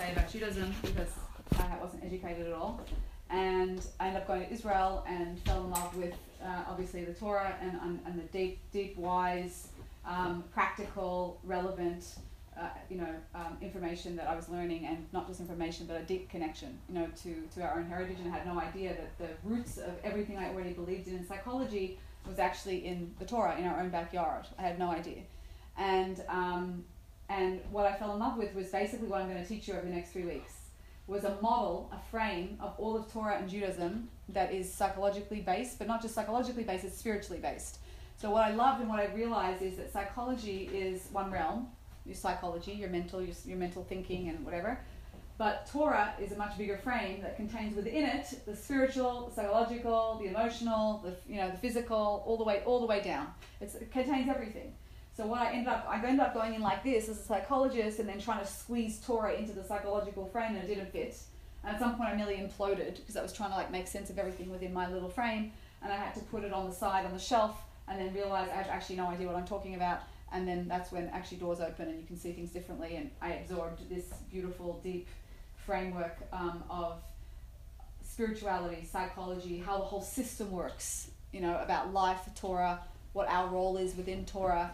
say about Judaism because I wasn't educated at all. And I ended up going to Israel and fell in love with uh, obviously the Torah and, and, the deep, deep, wise, um, practical, relevant, uh, you know, um, information that I was learning, and not just information, but a deep connection, you know, to, to our own heritage. And I had no idea that the roots of everything I already believed in in psychology was actually in the Torah, in our own backyard. I had no idea. And um, and what I fell in love with was basically what I'm going to teach you over the next three weeks was a model, a frame of all of Torah and Judaism that is psychologically based, but not just psychologically based, it's spiritually based. So what I loved and what I realized is that psychology is one realm, your psychology, your mental, your, your mental thinking and whatever. But Torah is a much bigger frame that contains within it the spiritual, the psychological, the emotional, the you know the physical, all the way all the way down. It's, it contains everything. So what I ended up, I ended up going in like this as a psychologist, and then trying to squeeze Torah into the psychological frame, and it didn't fit. And at some point, I nearly imploded because I was trying to like make sense of everything within my little frame, and I had to put it on the side on the shelf, and then realize I have actually no idea what I'm talking about. And then that's when actually doors open and you can see things differently. And I absorbed this beautiful, deep framework um, of spirituality, psychology, how the whole system works. You know about life, Torah, what our role is within Torah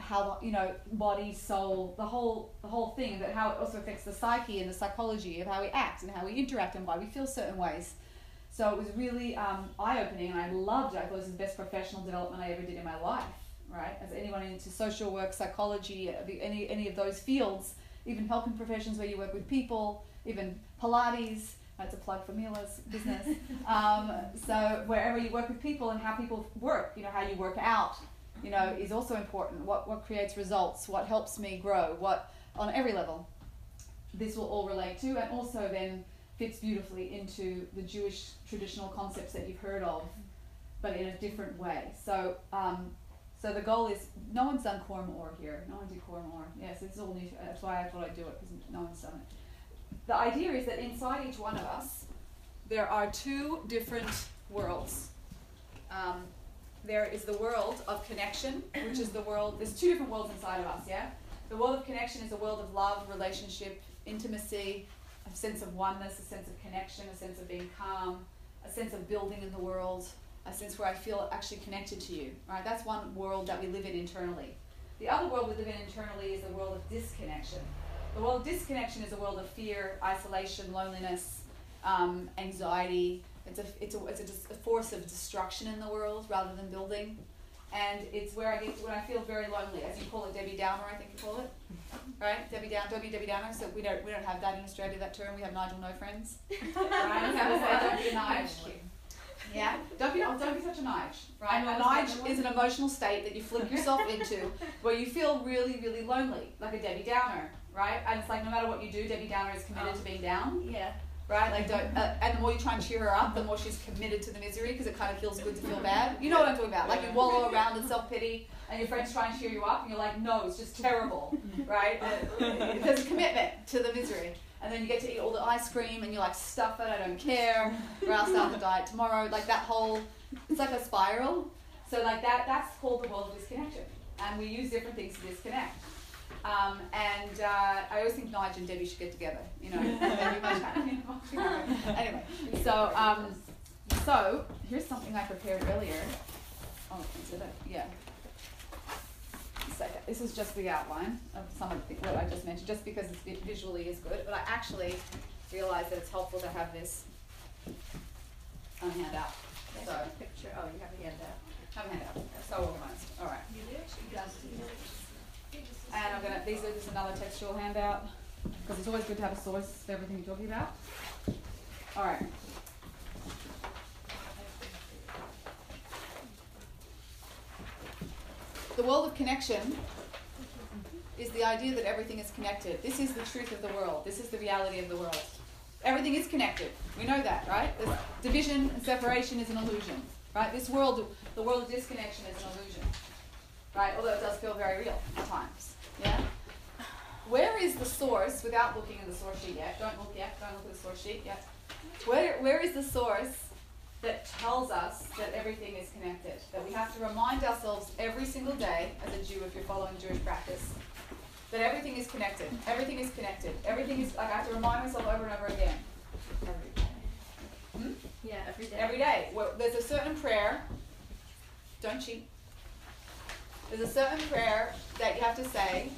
how you know body soul the whole the whole thing but how it also affects the psyche and the psychology of how we act and how we interact and why we feel certain ways. So it was really um, eye-opening. And i loved it. I thought it was the best professional development i ever did in my life right? As anyone into social work psychology uh, any any of those fields even helping professions where you work with people even pilates that's a plug for Mila's business. Um, so wherever you work with people and how people work, you know, how you work out, you know, is also important. What, what creates results, what helps me grow, what on every level. This will all relate to, and also then fits beautifully into the Jewish traditional concepts that you've heard of, but in a different way. So, um, so the goal is no one's done Korm Or here. No one did Korm Or. Yes, it's all new. That's why I thought I'd do it because no one's done it. The idea is that inside each one of us, there are two different worlds. Um, there is the world of connection, which is the world, there's two different worlds inside of us, yeah? The world of connection is a world of love, relationship, intimacy, a sense of oneness, a sense of connection, a sense of being calm, a sense of building in the world, a sense where I feel actually connected to you, right? That's one world that we live in internally. The other world we live in internally is the world of disconnection. The world of disconnection is a world of fear, isolation, loneliness, um, anxiety, it's a, it's a, it's a, a force of destruction in the world rather than building. And it's where I get when I feel very lonely, as you call it, Debbie Downer, I think you call it, right? Debbie Down, Debbie Debbie Downer. So we don't we don't have that in Australia. That term we have Nigel no friends, right? don't be a Nige. Yeah, don't be oh, don't be such a Nige, right? A Nige is an emotional state that you flip yourself into, where you feel really really lonely, like a Debbie Downer, right? And it's like no matter what you do, Debbie Downer is committed oh. to being down. Yeah right? Like, don't, uh, and the more you try and cheer her up, the more she's committed to the misery because it kind of feels good to feel bad. You know what I'm talking about? Like, you wallow around in self pity, and your friends try and cheer you up, and you're like, no, it's just terrible, right? And there's a commitment to the misery. And then you get to eat all the ice cream, and you're like, stuff it, I don't care, or I'll start the diet tomorrow. Like, that whole, it's like a spiral. So, like, that, that's called the world of disconnection. And we use different things to disconnect. Um, and uh, I always think Nigel and Debbie should get together, you know. anyway, so um, so here's something I prepared earlier. Oh, is it? A, yeah. This is just the outline of some of the, what I just mentioned, just because it visually is good. But I actually realized that it's helpful to have this on handout. So picture. Oh, you have a handout. Have a handout. So organized. All right. You do. She does. And I'm gonna, these are just another textual handout, because it's always good to have a source for everything you're talking about. All right. The world of connection is the idea that everything is connected. This is the truth of the world. This is the reality of the world. Everything is connected. We know that, right? Division and separation is an illusion, right? This world, the world of disconnection is an illusion, right? Although it does feel very real at times. Where is the source, without looking at the source sheet yet, don't look yet, don't look at the source sheet yet. Where, where is the source that tells us that everything is connected? That we have to remind ourselves every single day, as a Jew, if you're following Jewish practice, that everything is connected. Everything is connected. Everything is like I have to remind myself over and over again. Every day. Hmm? Yeah, every day. Every day. Well, there's a certain prayer. Don't cheat. There's a certain prayer that you have to say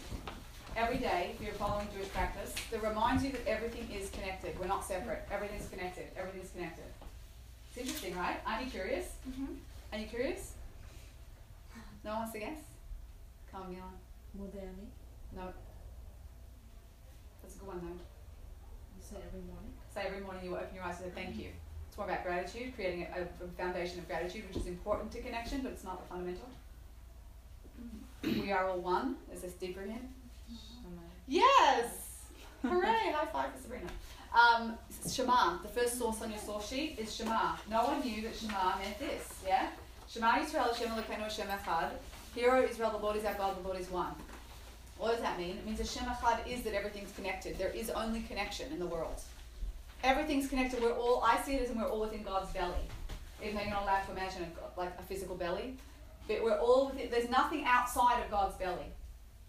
every day if you're following Jewish practice that reminds you that everything is connected. We're not separate. Everything's connected. Everything's connected. It's interesting, right? Aren't you curious? Mm-hmm. Are you curious? No one wants to guess? Come on, Milan. Modeh Ani. No. That's a good one though. You say every morning. Say every morning you open your eyes and say thank you. It's more about gratitude, creating a, a foundation of gratitude, which is important to connection, but it's not the fundamental. We are all one. Is this deeper hint? Yes! Hooray! High five for Sabrina. Um, Shema, the first source on your source sheet is Shema. No one knew that Shema meant this, yeah? Shema Yisrael Hashem Elokeinu Hashem Echad. Hear, O Israel, the Lord is our God, the Lord is one. What does that mean? It means Hashem Echad is that everything's connected. There is only connection in the world. Everything's connected. We're all, I see it as and we're all within God's belly. Even though you're not allowed to imagine a, like a physical belly. But we're all within, there's nothing outside of God's belly.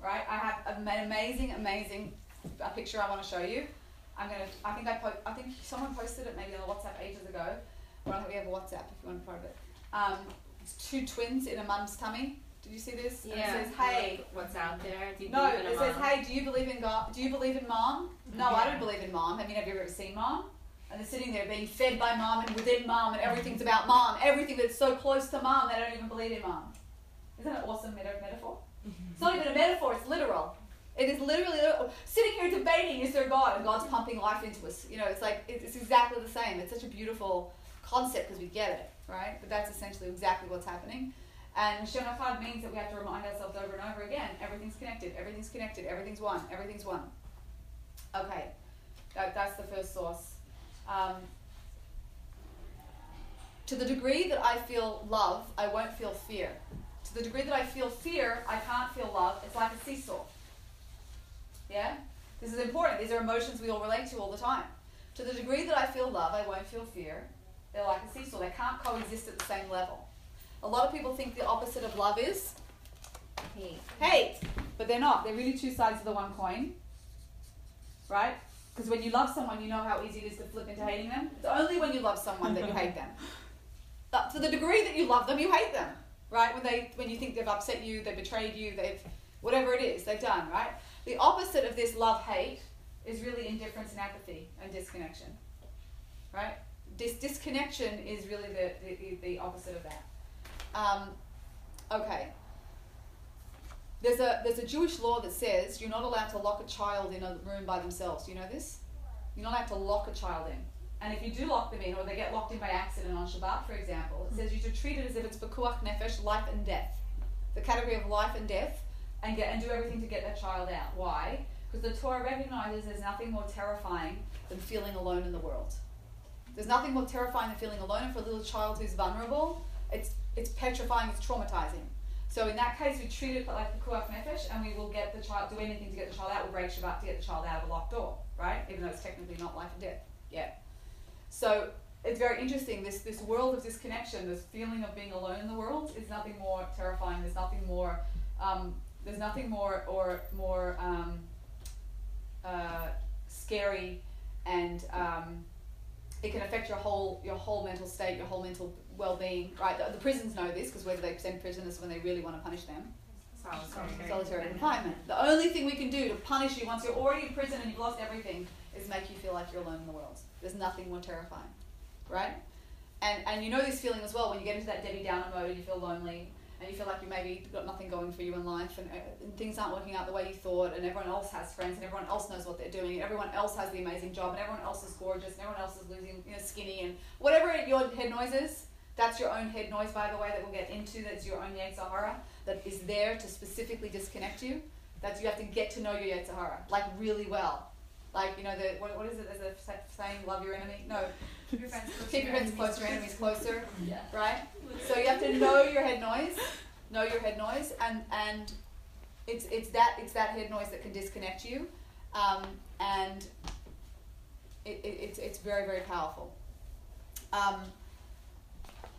Right? I have an amazing, amazing a picture I want to show you. I'm gonna. I think I po- I think someone posted it maybe on WhatsApp ages ago. Or I think we have a WhatsApp if you want to part of it. Um, it's two twins in a mum's tummy. Did you see this? And Yeah. it says, "Hey." What's out there? Do you No, believe in a it says, mom? "Hey, do you believe in God? Do you believe in mom?" No, I don't believe in mom. I mean, have you ever seen mom? And they're sitting there being fed by mom and within mom, and everything's about mom. Everything that's so close to mom, they don't even believe in mom. Isn't that an awesome meta- metaphor? It's not even a metaphor; it's literal. It is literally literal. sitting here debating is there God, and God's pumping life into us. You know, it's like it's exactly the same. It's such a beautiful concept because we get it, right? But that's essentially exactly what's happening. And Shem Echad means that we have to remind ourselves over and over again: everything's connected, everything's connected, everything's one, everything's one. Okay, that, that's the first source. Um, to the degree that I feel love, I won't feel fear. To the degree that I feel fear, I can't feel love. It's like a seesaw. Yeah? This is important. These are emotions we all relate to all the time. To the degree that I feel love, I won't feel fear. They're like a seesaw. They can't coexist at the same level. A lot of people think the opposite of love is Hate. hate, but they're not. They're really two sides of the one coin. Right? Because when you love someone, you know how easy it is to flip into hating them. It's only when you love someone that you hate them. But to the degree that you love them, you hate them. Right? When they when you think they've upset you, they betrayed you, they've whatever it is they've done, right? The opposite of this love hate is really indifference and apathy and disconnection. Right? This disconnection is really the, the, the opposite of that. Um, okay. There's a there's a Jewish law that says you're not allowed to lock a child in a room by themselves. You know this? You're not allowed to lock a child in. And if you do lock them in, or they get locked in by accident on Shabbat, for example, it says you should treat it as if it's pikuach nefesh, life and death, the category of life and death, and get and do everything to get that child out. Why? Because the Torah recognizes there's nothing more terrifying than feeling alone in the world. There's nothing more terrifying than feeling alone, and for a little child who's vulnerable, it's it's petrifying, it's traumatizing. So in that case, we treat it like the kuach nefesh, and we will get the child do anything to get the child out. We'll break Shabbat to get the child out of a locked door, right? Even though it's technically not life and death yet. So it's very interesting. This this world of disconnection, this feeling of being alone in the world, is nothing more terrifying. There's nothing more. Um, there's nothing more or more um, uh, scary, and um, it can affect your whole your whole mental state, your whole mental well-being. Right? The, the prisons know this because where do they send prisoners when they really want to punish them? Solitary. Solitary confinement. The only thing we can do to punish you once you're already in prison and you've lost everything is make you feel like you're alone in the world. There's nothing more terrifying, right? And and you know this feeling as well when you get into that Debbie Downer mode and you feel lonely and you feel like you maybe got nothing going for you in life and, uh, and things aren't working out the way you thought and everyone else has friends and everyone else knows what they're doing and everyone else has the amazing job and everyone else is gorgeous and everyone else is losing you know skinny and whatever your head noise is. That's your own head noise, by the way, that we'll get into. That's your own Yetzer Hara that is there to specifically disconnect you. That's you have to get to know your Yetzer Hara, like really well. Like you know the what, what is it? There's a saying, "Love your enemy." No, Keep your friends close. keep your friends close, your enemies closer. Yeah. Right. So you have to know your head noise, know your head noise, and and it's it's that it's that head noise that can disconnect you, um, and it, it, it's it's very very powerful. Um,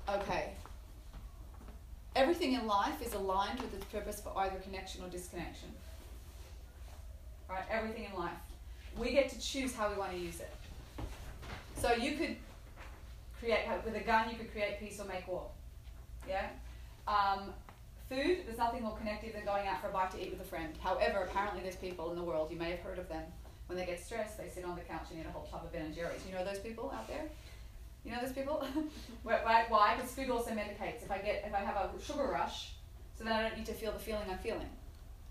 okay. Everything in life is aligned with its purpose for either connection or disconnection. right? Everything in life. We get to choose how we want to use it. So you could create with a gun. You could create peace or make war. Yeah. Um, food. There's nothing more connective than going out for a bite to eat with a friend. However, apparently there's people in the world. You may have heard of them. When they get stressed, they sit on the couch and eat a whole tub of Ben and Jerry's. You know those people out there? You know those people? Why? Why? Because food also medicates. If I get, if I have a sugar rush, so then I don't need to feel the feeling I'm feeling,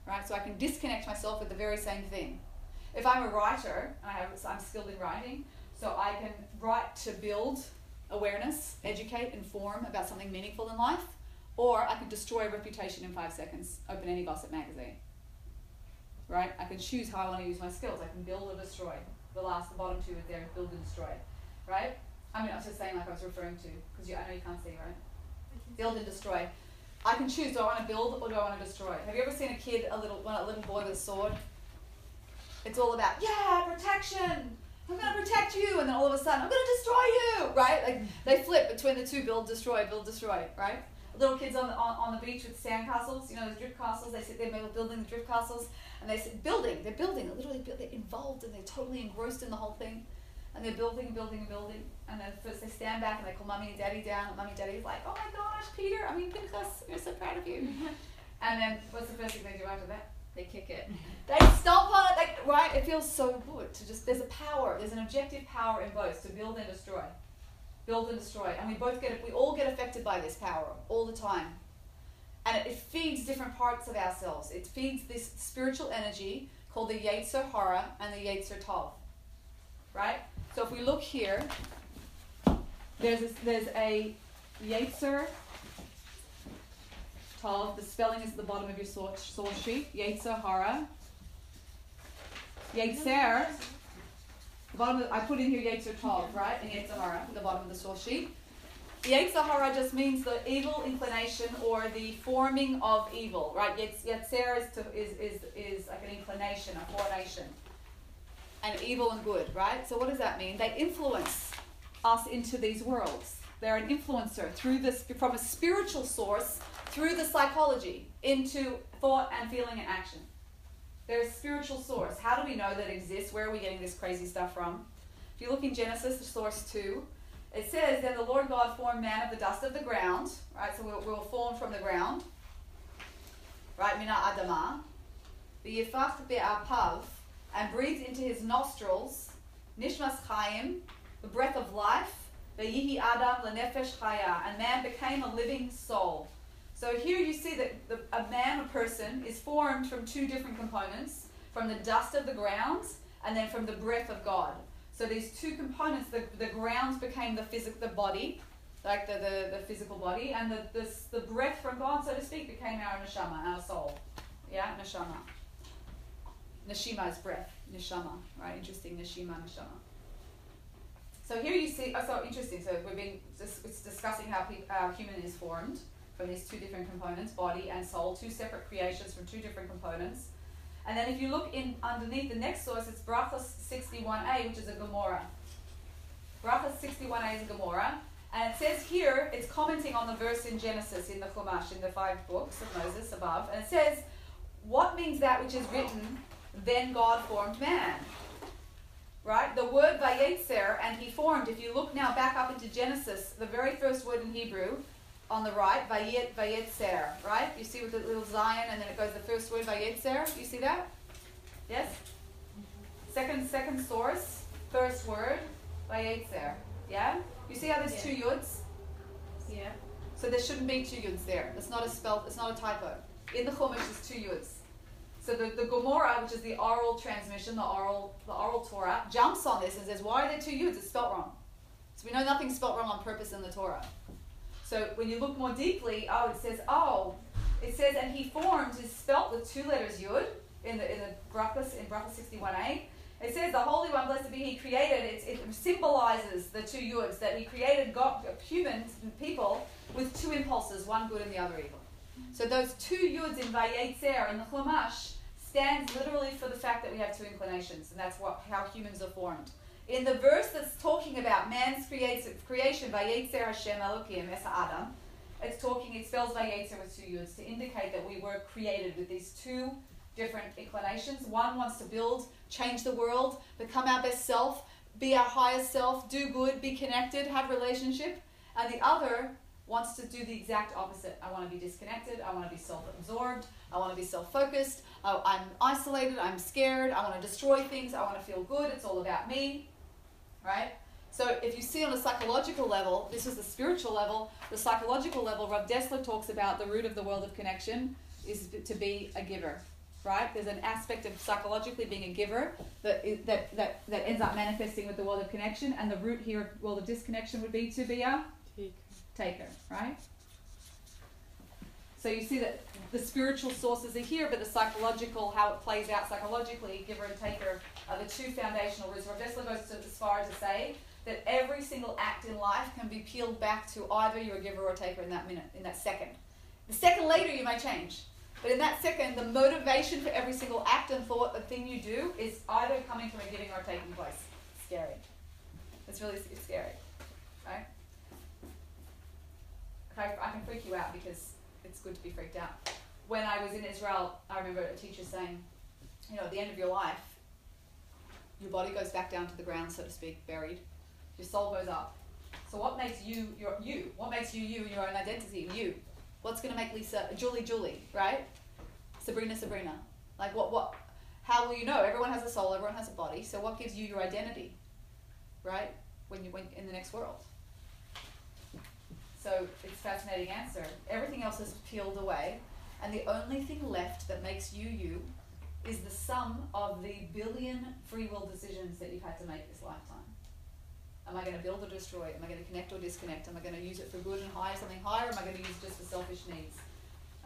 right? So I can disconnect myself with the very same thing. If I'm a writer I have, I'm skilled in writing, so I can write to build awareness, educate, inform about something meaningful in life, or I can destroy a reputation in five seconds. Open any gossip magazine. Right? I can choose how I want to use my skills. I can build or destroy. The last, the bottom two is there, build and destroy. Right? I mean, I was just saying, like I was referring to, because I know you can't see, right? Build and destroy. I can choose. Do I want to build or do I want to destroy? Have you ever seen a kid, a little, a little boy with a sword? It's all about yeah, protection. I'm going to protect you, and then all of a sudden, I'm going to destroy you, right? Like they flip between the two: build, destroy, build, destroy, right? Little kids on the, on, on the beach with sand castles, you know, the drift castles. They sit there building the drift castles, and they sit building. They're building. They're literally they're involved, and they're totally engrossed in the whole thing and they're building and building and building. And then first they stand back and they call mummy and daddy down, and mummy and daddy's like, oh my gosh, Peter, I mean Pinchas, we're so proud of you. and then what's the first thing they do after that? They kick it. They stomp on it, like, right? It feels so good to just, there's a power, there's an objective power in both to build and destroy. Build and destroy. And we both get, we all get affected by this power all the time. And it, it feeds different parts of ourselves. It feeds this spiritual energy called the Yetzer Hara and the Yetzer Tov. Right? So if we look here, there's a, there's a Yetzer Tov. The spelling is at the bottom of your source, source sheet. Yetzer Hara. Yetzer. The bottom of, I put in here Yetzer Tov, right? And Yetzer Hara at the bottom of the source sheet. Yetzer Hara just means the evil inclination or the forming of evil, right? Yetzer is, to, is, is, is like an inclination, a formation and evil and good, right? So what does that mean? They influence us into these worlds. They're an influencer through this from a spiritual source through the psychology into thought and feeling and action. They're spiritual source. How do we know that exists? Where are we getting this crazy stuff from? If you look in Genesis, the source 2, it says, Then the Lord God formed man of the dust of the ground, right? So we were, we form from the ground, right? Mina Adama. Vayipach Be'apav, and breathed into his nostrils nishmas chayim, the breath of life, vayehi adam lenefesh chaya, and man became a living soul. So here you see that the, a man, a person, is formed from two different components, from the dust of the ground and then from the breath of God. So these two components, the, the ground became the physical, the body, like the, the, the physical body, and the, this, the breath from God, so to speak, became our neshama, our soul. Yeah, neshama. Neshima is breath, neshama, right? Interesting, neshima, neshama. So here you see, oh, so interesting. So we've been it's discussing how pe- uh, human is formed from these two different components, body and soul, two separate creations from two different components. And then if you look in underneath the next source, it's Brachas 61a, which is a Gemara. Brachas 61a is a Gemara. And it says here, it's commenting on the verse in Genesis, in the Chumash, in the five books of Moses above. And it says, What means that which is written then God formed man. Right? The word vayetzer, and he formed, if you look now back up into Genesis, the very first word in Hebrew, on the right, vayet, vayetzer, right? You see with the little zion, and then it goes the first word, vayetzer. You see that? Yes? Second, second source, first word, vayetzer. Yeah? You see how there's yeah. two yuds? Yeah. So there shouldn't be two yuds there. It's not a spell, it's not a typo. In the Chumash, there's two yuds. So the, the Gemara, which is the oral transmission, the oral the oral Torah, jumps on this and says, why are there two yuds? It's spelt wrong. So we know nothing's spelt wrong on purpose in the Torah. So when you look more deeply, oh, it says, oh, it says, and he formed is spelt with two letters yud in the in the brachas in brachas 61a. It says the Holy One, blessed be He, created. It, it symbolizes the two yuds that He created God, humans, people, with two impulses, one good and the other evil. So those two yuds in Vayetzer in the Chumash stands literally for the fact that we have two inclinations, and that's what how humans are formed. In the verse that's talking about man's creation, Vayetzer Hashem Elokim Esa Adam, it's talking, it spells Vayetzer with two yuds to indicate that we were created with these two different inclinations. One wants to build, change the world, become our best self, be our highest self, do good, be connected, have relationship. And the other wants to do the exact opposite. I want to be disconnected. I want to be self-absorbed. I want to be self-focused. I'm isolated. I'm scared. I want to destroy things. I want to feel good. It's all about me, right? So if you see on a psychological level, this is the spiritual level. The psychological level, Rav Dessler talks about the root of the world of connection is to be a giver, right? There's an aspect of psychologically being a giver that, is, that, that, that ends up manifesting with the world of connection, and the root here, world of disconnection, would be to be a taker, right? So you see that the spiritual sources are here, but the psychological, how it plays out psychologically, giver and taker, are the two foundational roots. Dessler goes as far as to say that every single act in life can be peeled back to either you're a giver or a taker in that minute, in that second. The second later, you may change. But in that second, the motivation for every single act and thought, the thing you do, is either coming from a giving or a taking place. Scary. It's really scary, right? I can freak you out because it's good to be freaked out. When I was in Israel, I remember a teacher saying, you know, at the end of your life, your body goes back down to the ground, so to speak, buried. Your soul goes up. So what makes you your you? What makes you you and your own identity? You. What's going to make Lisa Julie Julie, right? Sabrina Sabrina. Like what what how will you know? Everyone has a soul, everyone has a body. So what gives you your identity? Right? When you went in the next world. So it's a fascinating answer. Everything else is peeled away, and the only thing left that makes you you is the sum of the billion free will decisions that you've had to make this lifetime. Am I going to build or destroy? Am I going to connect or disconnect? Am I going to use it for good and hire something higher? Am I going to use it just for selfish needs?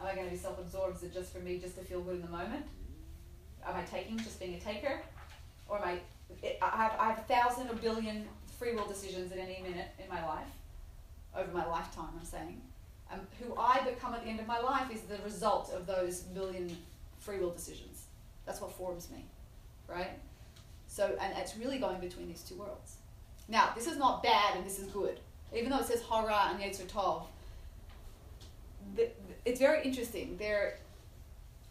Am I going to be self absorbed? Is it just for me, just to feel good in the moment? Am I taking, just being a taker? Or am I, I have, I have a thousand or billion free will decisions at any minute in my life over my lifetime, I'm saying. Um, who I become at the end of my life is the result of those million free will decisions. That's what forms me, right? So, and it's really going between these two worlds. Now, this is not bad and this is good. Even though it says Hara and Yetzer Tov, it's very interesting. There,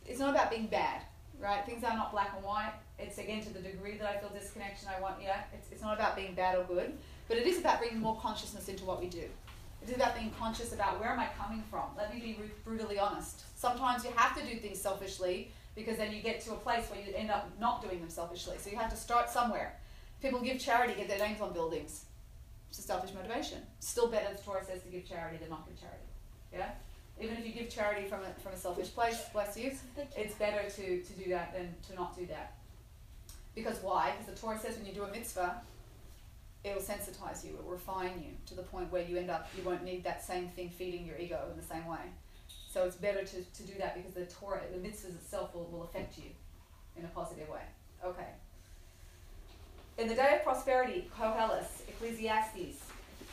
it's not about being bad, right? Things are not black and white. It's again to the degree that I feel disconnection. I want, yeah. It's, it's not about being bad or good, but it is about bringing more consciousness into what we do. It is about being conscious about where am I coming from. Let me be brutally honest. Sometimes you have to do things selfishly because then you get to a place where you end up not doing them selfishly. So you have to start somewhere. People give charity, get their names on buildings. It's a selfish motivation. Still better, the Torah says, to give charity than not give charity. Yeah? Even if you give charity from a, from a selfish place, bless you, it's better to, to do that than to not do that. Because why? Because the Torah says when you do a mitzvah, it will sensitize you, it will refine you to the point where you end up, you won't need that same thing feeding your ego in the same way. So it's better to, to do that because the Torah, the mitzvahs itself will, will affect you in a positive way. Okay. In the day of prosperity, Koheles, Ecclesiastes.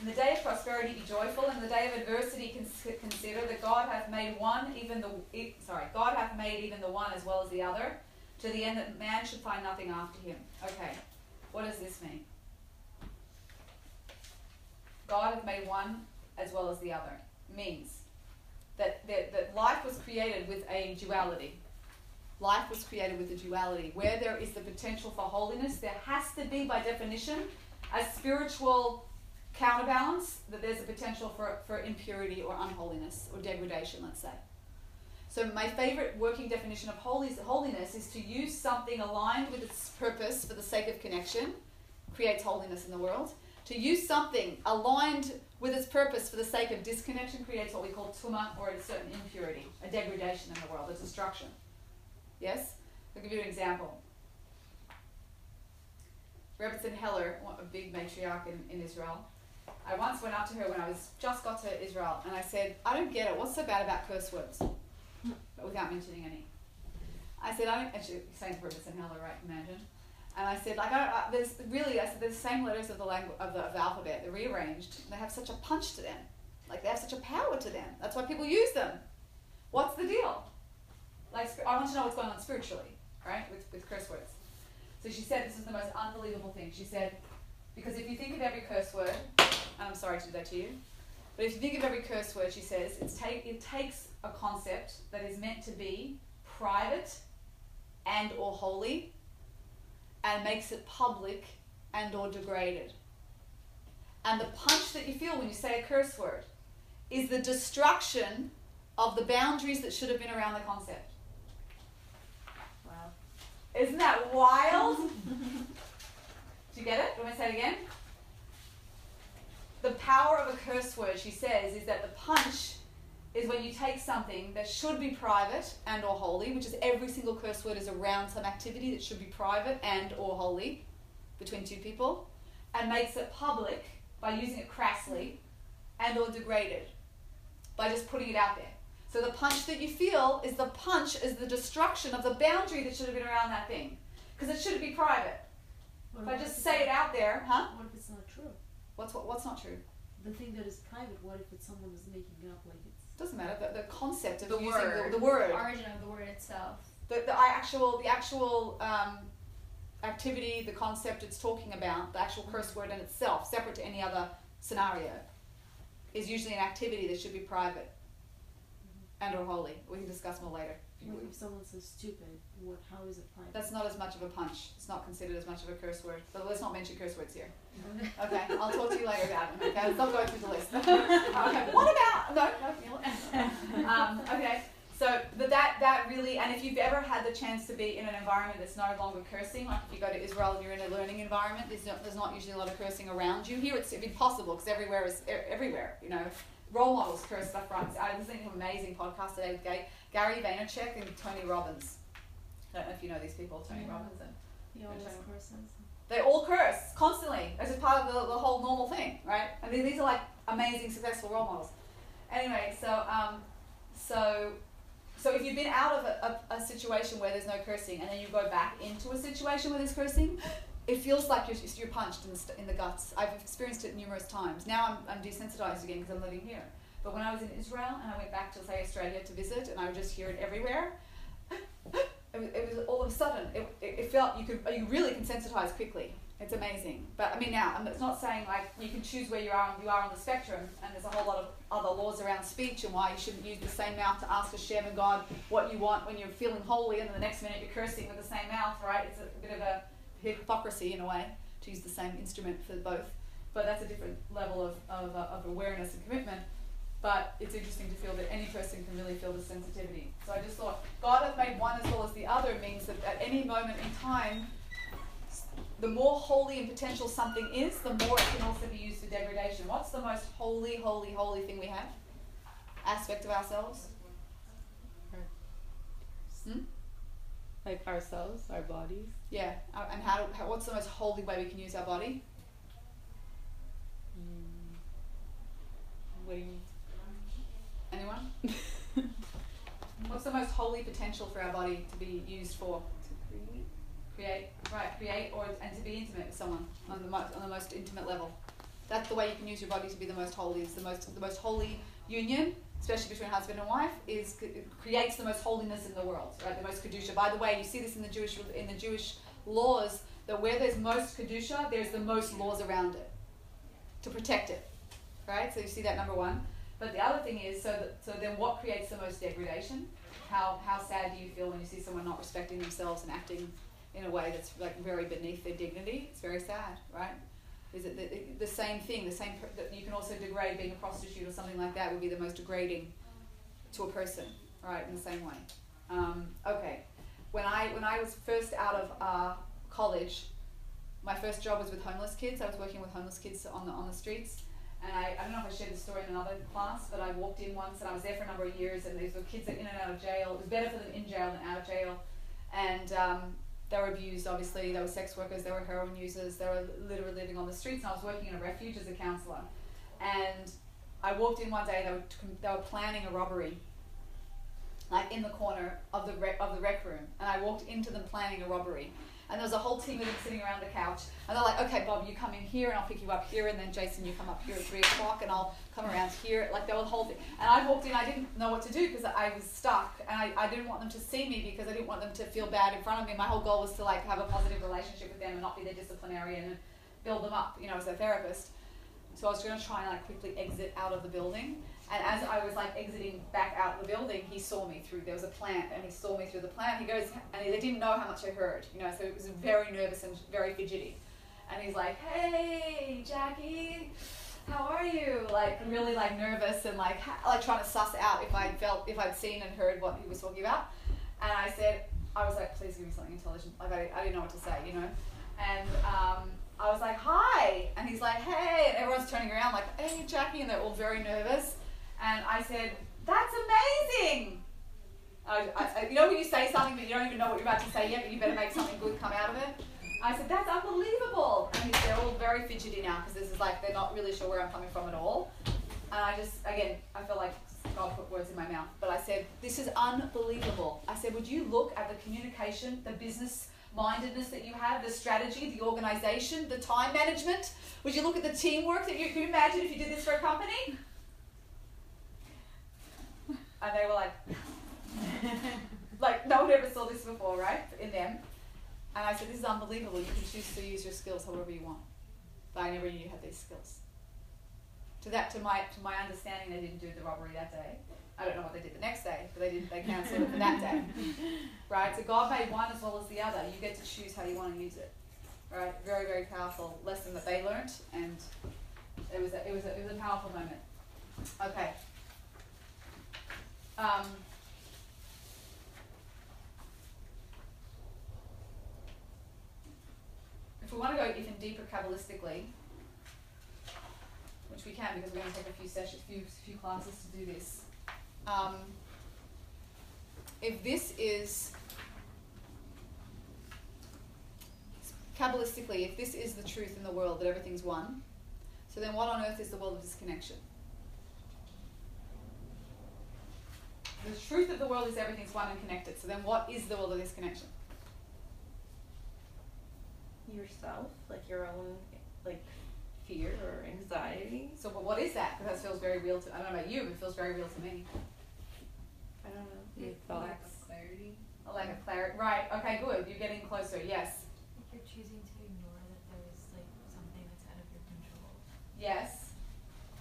In the day of prosperity, be joyful. In the day of adversity, consider that God hath made one, even the sorry, God hath made even the one as well as the other, to the end that man should find nothing after him. Okay, what does this mean? God hath made one as well as the other means that, that, that life was created with a duality. Life was created with a duality. Where there is the potential for holiness, there has to be, by definition, a spiritual counterbalance that there's a potential for, for impurity or unholiness or degradation, let's say. So, my favorite working definition of holiness is to use something aligned with its purpose for the sake of connection, creates holiness in the world. To use something aligned with its purpose for the sake of disconnection creates what we call tuma or a certain impurity, a degradation in the world, a destruction. Yes? I'll give you an example. Rebbetzin Heller, a big matriarch in, in Israel, I once went up to her when I was just got to Israel and I said, I don't get it. What's so bad about curse words? But without mentioning any. I said, I don't, actually, saying for Heller, right? Imagine. And I said, like, I, I, there's really, I said, there's the same letters of the language of the, of the alphabet. They're rearranged. They have such a punch to them. Like they have such a power to them. That's why people use them. What's the deal? Like, I want to know what's going on spiritually, right? With with curse words. So she said this is the most unbelievable thing. She said, because if you think of every curse word, and I'm sorry to do that to you, but if you think of every curse word, she says, it's take, it takes a concept that is meant to be private and or holy and makes it public and or degraded. And the punch that you feel when you say a curse word is the destruction of the boundaries that should have been around the concept. Wow. Isn't that wild? Do you get it? Do you to say it again? The power of a curse word, she says, is that the punch is when you take something that should be private and or holy, which is every single curse word is around some activity that should be private and or holy between two people, and makes it public by using it crassly and or degraded by just putting it out there. So the punch that you feel is the punch is the destruction of the boundary that should have been around that thing. Because it should be private. What If I just say it out there, huh? What if it's not true? What's what, what's not true? The thing that is private, what if it's someone is making it up like it's Doesn't matter. The, the concept of The using word. the, the word, The origin of the word itself. the, the actual the actual um, activity, the concept it's talking about, the actual curse word in itself, separate to any other scenario, is usually an activity that should be private and or holy. We can discuss more later. If someone says stupid? What how is it private? That's not as much of a punch. It's not considered as much of a curse word. But let's not mention curse words here. Okay, I'll talk to you later about them. Okay, let's not go through the list. okay, what about no, no, um, okay, so but that that really, and if you've ever had the chance to be in an environment that's no longer cursing, like if you go to Israel and you're in a learning environment, there's not, there's not usually a lot of cursing around you. Here it's impossible because everywhere is everywhere. You know, role models curse stuff right. I was listening to an amazing podcast today with Gary, Gary Vaynerchuk and Tony Robbins. I don't know if you know these people, Tony Mhm. Robbins and He always Okay. curses. they all curse constantly. It's just part of the, the whole normal thing, right? I mean, these are like amazing, successful role models. Anyway, so um, so so if you've been out of a, a, a situation where there's no cursing and then you go back into a situation where there's cursing, it feels like you're, you're punched in the, in the guts. I've experienced it numerous times. Now I'm, I'm desensitized again because I'm living here. But when I was in Israel and I went back to say Australia to visit and I would just hear it everywhere, it was, it was all of a sudden it, it, it felt you could you really can sensitize quickly. It's amazing. But i mean now it's not saying like you can choose where you are you are on the spectrum and there's a whole lot of other laws around speech and why you shouldn't use the same mouth to ask Hashem and God what you want when you're feeling holy and then the next minute you're cursing with the same mouth right? It's a bit of a hypocrisy in a way to use the same instrument for both. But that's a different level of, of, uh, of awareness and commitment but it's interesting to feel that any person can really feel the sensitivity. So I just thought God hath made one as well as the other means that at any moment in time, the more holy and potential something is, the more it can also be used for degradation. What's the most holy, holy, holy thing we have? Aspect of ourselves? Hmm? Like ourselves, our bodies. Yeah. Uh, And how, how? What's the most holy way we can use our body? Mm. What do you mean? Anyone? What's the most holy potential for our body to be used for? To create create. right create or and to be intimate with someone on the mo- on the most intimate level that's the way you can use your body to be the most holy it's the most the most holy union especially between husband and wife is creates the most holiness in the world right the most kedusha by the way you see this in the jewish in the jewish laws that where there's most kedusha there's the most laws around it to protect it right so you see that number one but the other thing is so that, so then what creates the most degradation how how sad do you feel when you see someone not respecting themselves and acting in a way that's like very beneath their dignity. It's very sad, right? Is it the, the same thing? The same that you can also degrade being a prostitute or something like that would be the most degrading to a person, right? In the same way. Um, okay, when I when I was first out of uh, college, my first job was with homeless kids. I was working with homeless kids on the on the streets. And I, I don't know if I shared the story in another class, but I walked in once and I was there for a number of years, and these were kids that in and out of jail. It was better for them in jail than out of jail. And um, they were abused, obviously. They were sex workers, they were heroin users, they were literally living on the streets. And I was working in a refuge as a counselor. And I walked in one day, they were, they were planning a robbery, like in the corner of the, rec, of the rec room. And I walked into them planning a robbery. And there was a whole team of them sitting around the couch. And they're like, okay, Bob, you come in here and I'll pick you up here. And then Jason, you come up here at 3 o'clock and I'll come around here. Like, they were the whole thing. And I walked in, I didn't know what to do because I was stuck. And I, I didn't want them to see me because I didn't want them to feel bad in front of me. My whole goal was to, like, have a positive relationship with them and not be their disciplinarian and build them up, you know, as a therapist. So I was going to try and like quickly exit out of the building. And as I was like exiting back out the building, he saw me through. There was a plant, and he saw me through the plant. He goes, and they didn't know how much I heard, you know. So it was very nervous and very fidgety. And he's like, "Hey, Jackie, how are you?" Like really like nervous and like like trying to suss out if I felt if I'd seen and heard what he was talking about. And I said, I was like, "Please give me something intelligent." Like I, I didn't know what to say, you know. And um, I was like, "Hi," and he's like, "Hey," and everyone's turning around like, "Hey, Jackie," and they're all very nervous. And I said, "That's amazing." I, I, you know when you say something but you don't even know what you're about to say yet, but you better make something good come out of it. I said, "That's unbelievable," and they're all very fidgety now because this is like they're not really sure where I'm coming from at all. And I just, again, I feel like God put words in my mouth, but I said, "This is unbelievable." I said, "Would you look at the communication, the business mindedness that you have, the strategy, the organization, the time management? Would you look at the teamwork that you could you imagine if you did this for a company?" And they were like, like no one ever saw this before, right? In them. And I said, this is unbelievable. You can choose to use your skills however you want. But I never knew you had these skills. To that, to my to my understanding, they didn't do the robbery that day. I don't know what they did the next day, but they didn't. They cancelled it for that day, right? So God made one as well as the other. You get to choose how you want to use it, right? Very very powerful lesson that they learned and it was a, it was a, it was a powerful moment. Okay. Um, if we want to go even deeper Kabbalistically, which we can because we're going to take a few sessions, few few classes to do this. Um, if this is Kabbalistically, if this is the truth in the world that everything's one, so then what on earth is the world of disconnection? The truth of the world is everything's one and connected. So then what is the world of disconnection? yourself, like your own like fear or anxiety. So but what is that? Because that feels very real to I don't know about you, but it feels very real to me. I don't know. Your Lack thoughts. of clarity. A lack of clarity. Right, okay, good. You're getting closer, yes. Like you're choosing to ignore that there's like something that's out of your control. Yes.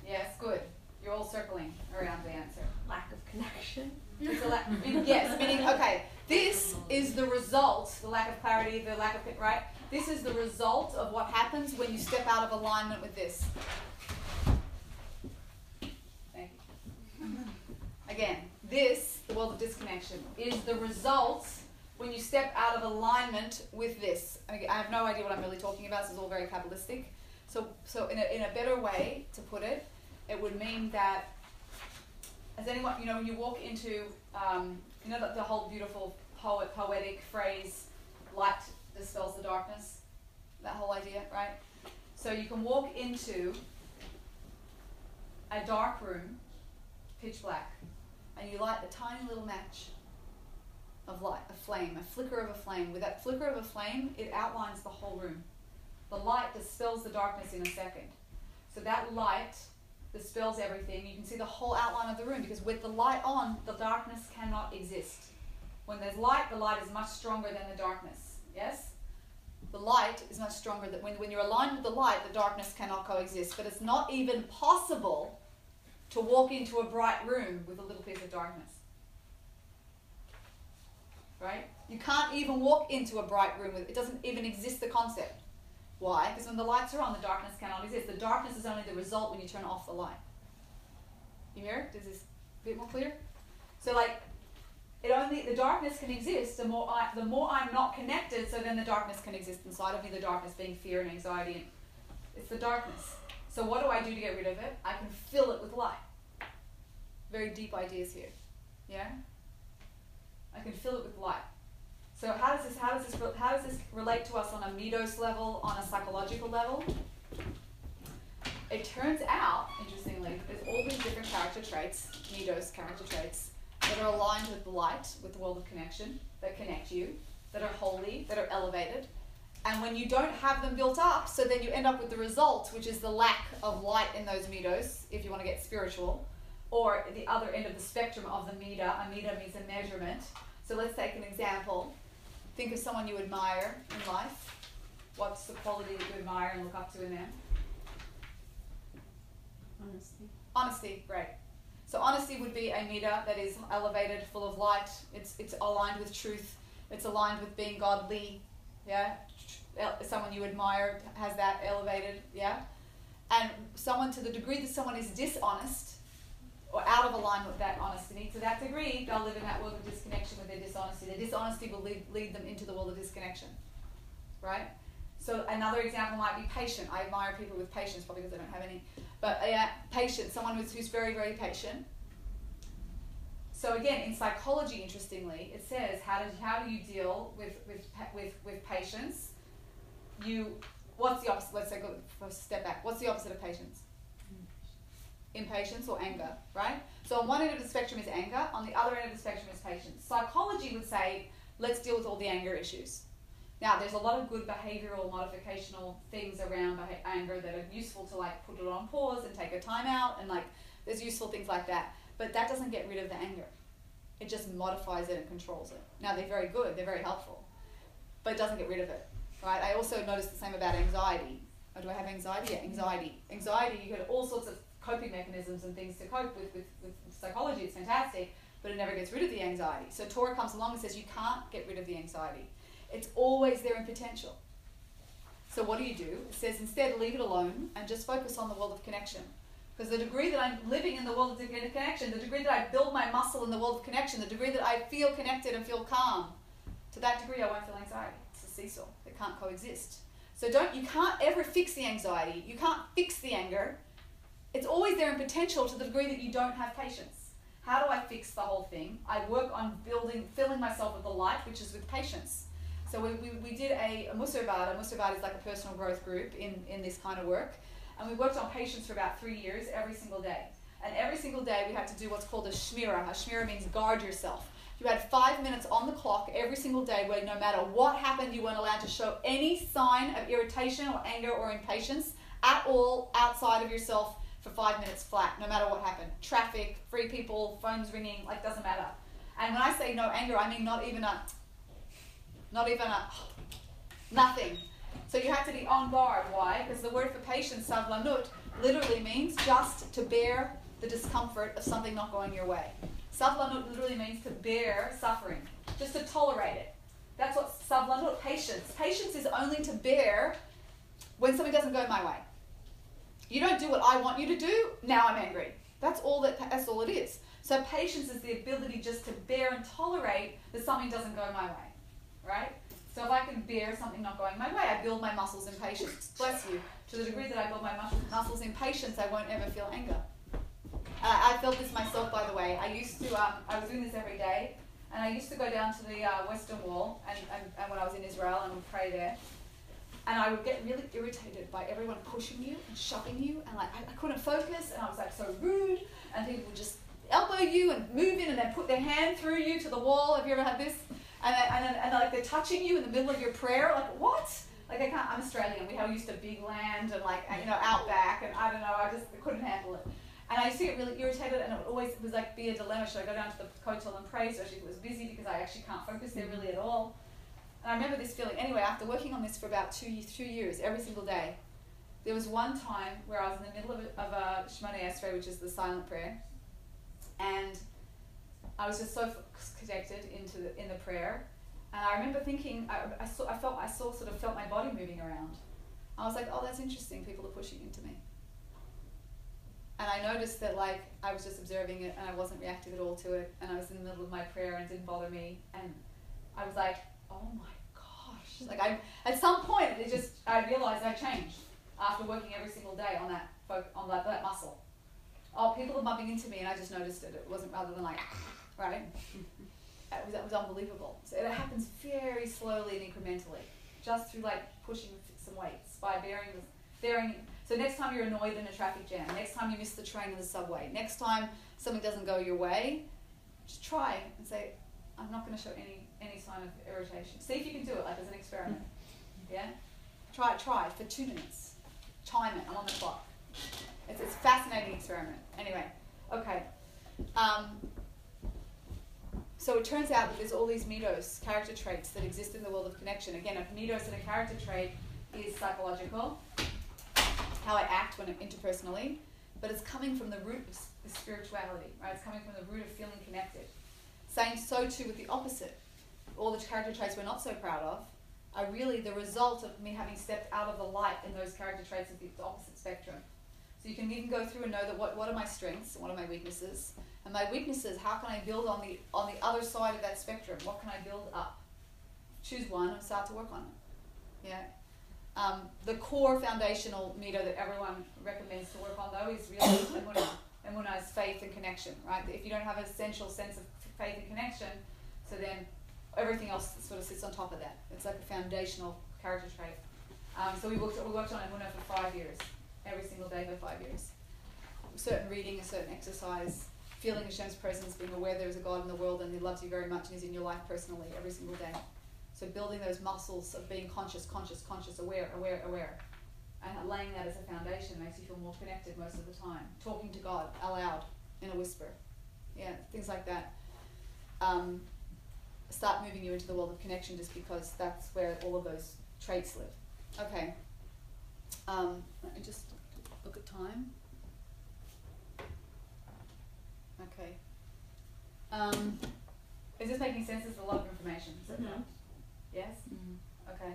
Yes, good. You're all circling around the answer. Connection. It's a lack, yes, meaning, okay, this is the result, the lack of clarity, the lack of, right? This is the result of what happens when you step out of alignment with this. Again, this, the world of disconnection, is the result when you step out of alignment with this. I I have no idea what I'm really talking about, this is all very Kabbalistic. So, so in, a, in a better way to put it, it would mean that has anyone, you know, when you walk into, um, you know, the, the whole beautiful poet, poetic phrase, light dispels the darkness? That whole idea, right? So you can walk into a dark room, pitch black, and you light a tiny little match of light, a flame, a flicker of a flame. With that flicker of a flame, it outlines the whole room. The light dispels the darkness in a second. So that light dispels everything. You can see the whole outline of the room because with the light on, the darkness cannot exist. When there's light, the light is much stronger than the darkness. Yes? The light is much stronger than when, when you're aligned with the light, the darkness cannot coexist. But it's not even possible to walk into a bright room with a little piece of darkness. Right? You can't even walk into a bright room with it doesn't even exist the concept. Why? Because when the lights are on, the darkness cannot exist. The darkness is only the result when you turn off the light. You hear? Is this a bit more clear? So like it only the darkness can exist the more I the more I'm not connected, so then the darkness can exist inside of me, the darkness being fear and anxiety and it's the darkness. So what do I do to get rid of it? I can fill it with light. Very deep ideas here. Yeah? I can fill it with light. So how does this how does this how does this relate to us on a midos level, on a psychological level? It turns out, interestingly, there's all these different character traits, midos character traits, that are aligned with the light, with the world of connection, that connect you, that are holy, that are elevated. And when you don't have them built up, so then you end up with the result, which is the lack of light in those midos, if you want to get spiritual, or the other end of the spectrum of the middah. A middah means a measurement. So let's take an example. Think of someone you admire in life. What's the quality that you admire and look up to in them? Honesty. Honesty, great. So honesty would be a middah that is elevated, full of light. It's it's aligned with truth. It's aligned with being godly. Yeah, someone you admire has that elevated. Yeah, and someone to the degree that someone is dishonest or out of alignment with that honesty, to that degree, they'll live in that world of disconnection with their dishonesty. Their dishonesty will lead, lead them into the world of disconnection. Right? So another example might be patient. I admire people with patience, probably because I don't have any. But uh, yeah, patient, someone who's, who's very, very patient. So again, in psychology, interestingly, it says how do how do you deal with with with with patience? You what's the opposite? Let's for a step back. What's the opposite of patience? Impatience or anger, right? So on one end of the spectrum is anger. On the other end of the spectrum is patience. Psychology would say let's deal with all the anger issues. Now, there's a lot of good behavioral modificational things around anger that are useful to like put it on pause and take a time out and like there's useful things like that. But that doesn't get rid of the anger. It just modifies it and controls it. Now, they're very good, they're very helpful, but it doesn't get rid of it, right? I also noticed the same about anxiety. Oh, do I have anxiety? Yeah, anxiety. Anxiety, you get all sorts of coping mechanisms and things to cope with, with, with psychology. It's fantastic, but it never gets rid of the anxiety. So Torah comes along and says you can't get rid of the anxiety. It's always there in potential. So what do you do? It says instead leave it alone and just focus on the world of connection. Because the degree that I'm living in the world of connection, the degree that I build my muscle in the world of connection, the degree that I feel connected and feel calm, to that degree I won't feel anxiety. It's a seesaw. They can't coexist. So don't you can't ever fix the anxiety. You can't fix the anger. It's always there in potential to the degree that you don't have patience. How do I fix the whole thing? I work on building, filling myself with the light, which is with patience. So we, we, we did a, a Mussar vaad. A Mussar vaad is like a personal growth group in, in this kind of work. And we worked on patience for about three years, every single day. And every single day we had to do what's called a shmira. A shmira means guard yourself. You had five minutes on the clock every single day where no matter what happened, you weren't allowed to show any sign of irritation or anger or impatience at all outside of yourself for five minutes flat, no matter what happened. Traffic, free people, phones ringing, like doesn't matter. And when I say no anger, I mean not even a, not even a, nothing. So you have to be on guard. Why? Because the word for patience, savlanut, literally means just to bear the discomfort of something not going your way. Savlanut literally means to bear suffering, just to tolerate it. That's what savlanut, patience. Patience is only to bear when something doesn't go my way. You don't do what I want you to do, now I'm angry. That's all that that's all it is. So patience is the ability just to bear and tolerate that something doesn't go my way. Right? So if I can bear something not going my way, I build my muscles in patience. Bless you. To the degree that I build my mus- muscles in patience, I won't ever feel anger. Uh, I felt this myself, by the way. I used to, um, I was doing this every day, and I used to go down to the uh, Western Wall, and, and, and when I was in Israel, and would pray there. And I would get really irritated by everyone pushing you and shoving you, and like I, I couldn't focus, and I was like so rude, and people would just elbow you and move in, and then put their hand through you to the wall. Have you ever had this? And then, and, then, and like they're touching you in the middle of your prayer, like what? Like I can't. I'm Australian. We have used to big land and like you know outback, and I don't know. I just couldn't handle it. And I used to get really irritated, and it would always was like be a dilemma. Should I go down to the Kotel and pray, if it was busy, because I actually can't focus there really at all. And I remember this feeling. Anyway, after working on this for about two two years, every single day, there was one time where I was in the middle of a, of a Shemona Esrei, which is the silent prayer, and I was just so connected into the, in the prayer, and I remember thinking, I, I saw, I felt, I saw, sort of felt my body moving around. I was like, oh, that's interesting. People are pushing into me. And I noticed that, like, I was just observing it, and I wasn't reactive at all to it, and I was in the middle of my prayer, and it didn't bother me, and I was like, oh my gosh! Like, I, at some point, it just, I realized I changed after working every single day on that, on that, that muscle. Oh, people are bumping into me, and I just noticed it. It wasn't rather than like, right? It was, it was unbelievable. So it happens very slowly and incrementally, just through like pushing some weights by bearing, bearing. So next time you're annoyed in a traffic jam, next time you miss the train or the subway, next time something doesn't go your way, just try and say, I'm not going to show any any sign of irritation. See if you can do it, like as an experiment. Yeah, try it. Try it for two minutes. Time it. I'm on the clock. It's, it's a fascinating experiment. Anyway, okay. Um, so it turns out that there's all these middos, character traits that exist in the world of connection. Again, a middos and a character trait is psychological, how I act when I'm interpersonally. but it's coming from the root of spirituality, right? It's coming from the root of feeling connected. Same, so too with the opposite. All the character traits we're not so proud of are really the result of me having stepped out of the light in those character traits of the, opposite spectrum. So you can even go through and know that what, what are my strengths what are my weaknesses, and my weaknesses. How can I build on the on the other side of that spectrum? What can I build up? Choose one and start to work on it. Yeah. Um, the core foundational middah that everyone recommends to work on though is really emunah. Emunah is faith and connection, right? If you don't have an essential sense of faith and connection, so then everything else sort of sits on top of that. It's like a foundational character trait. Um, so we worked, we worked on Emunah for five years, every single day for five years. Certain reading, a certain exercise, feeling Hashem's presence, being aware there is a God in the world and He loves you very much and He's in your life personally every single day. So building those muscles of being conscious, conscious, conscious, aware, aware, aware. And laying that as a foundation makes you feel more connected most of the time. Talking to God aloud in a whisper. Yeah, things like that. Um, start moving you into the world of connection just because that's where all of those traits live. Okay. Um, let me just look at time. Okay. Um, is this making sense? It's a lot of information. Is it Mhm. not? Yes? Mm-hmm. Okay.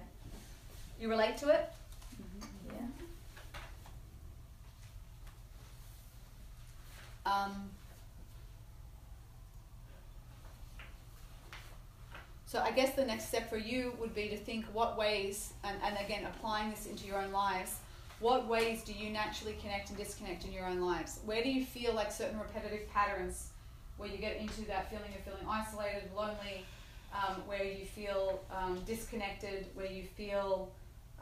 You relate to it? Mm-hmm. Yeah. Um, so I guess the next step for you would be to think what ways, and, and again applying this into your own lives, what ways do you naturally connect and disconnect in your own lives? Where do you feel like certain repetitive patterns where you get into that feeling of feeling isolated, lonely, um, where you feel um, disconnected, where you feel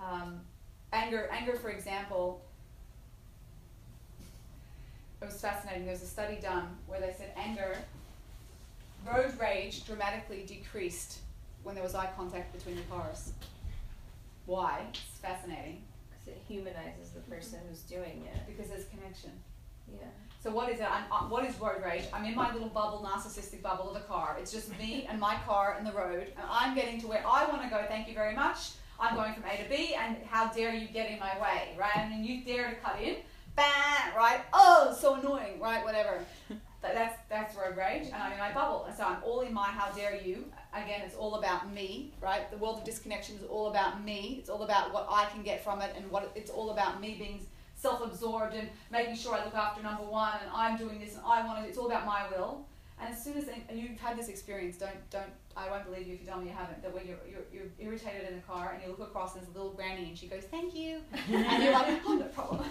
um, anger anger for example it was fascinating there was a study done where they said anger road rage dramatically decreased when there was eye contact between the cars why it's fascinating Because it humanizes the person who's doing it. because there's connection Yeah. so what is it I'm, uh, what is road rage i'm in my little bubble narcissistic bubble of the car it's just me and my car and the road and i'm getting to where i want to go thank you very much I'm going from A to B, and how dare you get in my way, right? And then you dare to cut in, bang, right? Oh, so annoying, right? Whatever. That, that's that's road rage, and I'm in my bubble, and so I'm all in my how dare you. Again, it's all about me, right? The world of disconnection is all about me. It's all about what I can get from it, and what it's all about me being self-absorbed and making sure I look after number one, and I'm doing this, and I want it. It's all about my will. And as soon as and you've had this experience, don't don't I won't believe you if you tell me you haven't. That when you're you're, you're irritated in the car and you look across and there's a little granny and she goes thank you, and you're like oh no problem,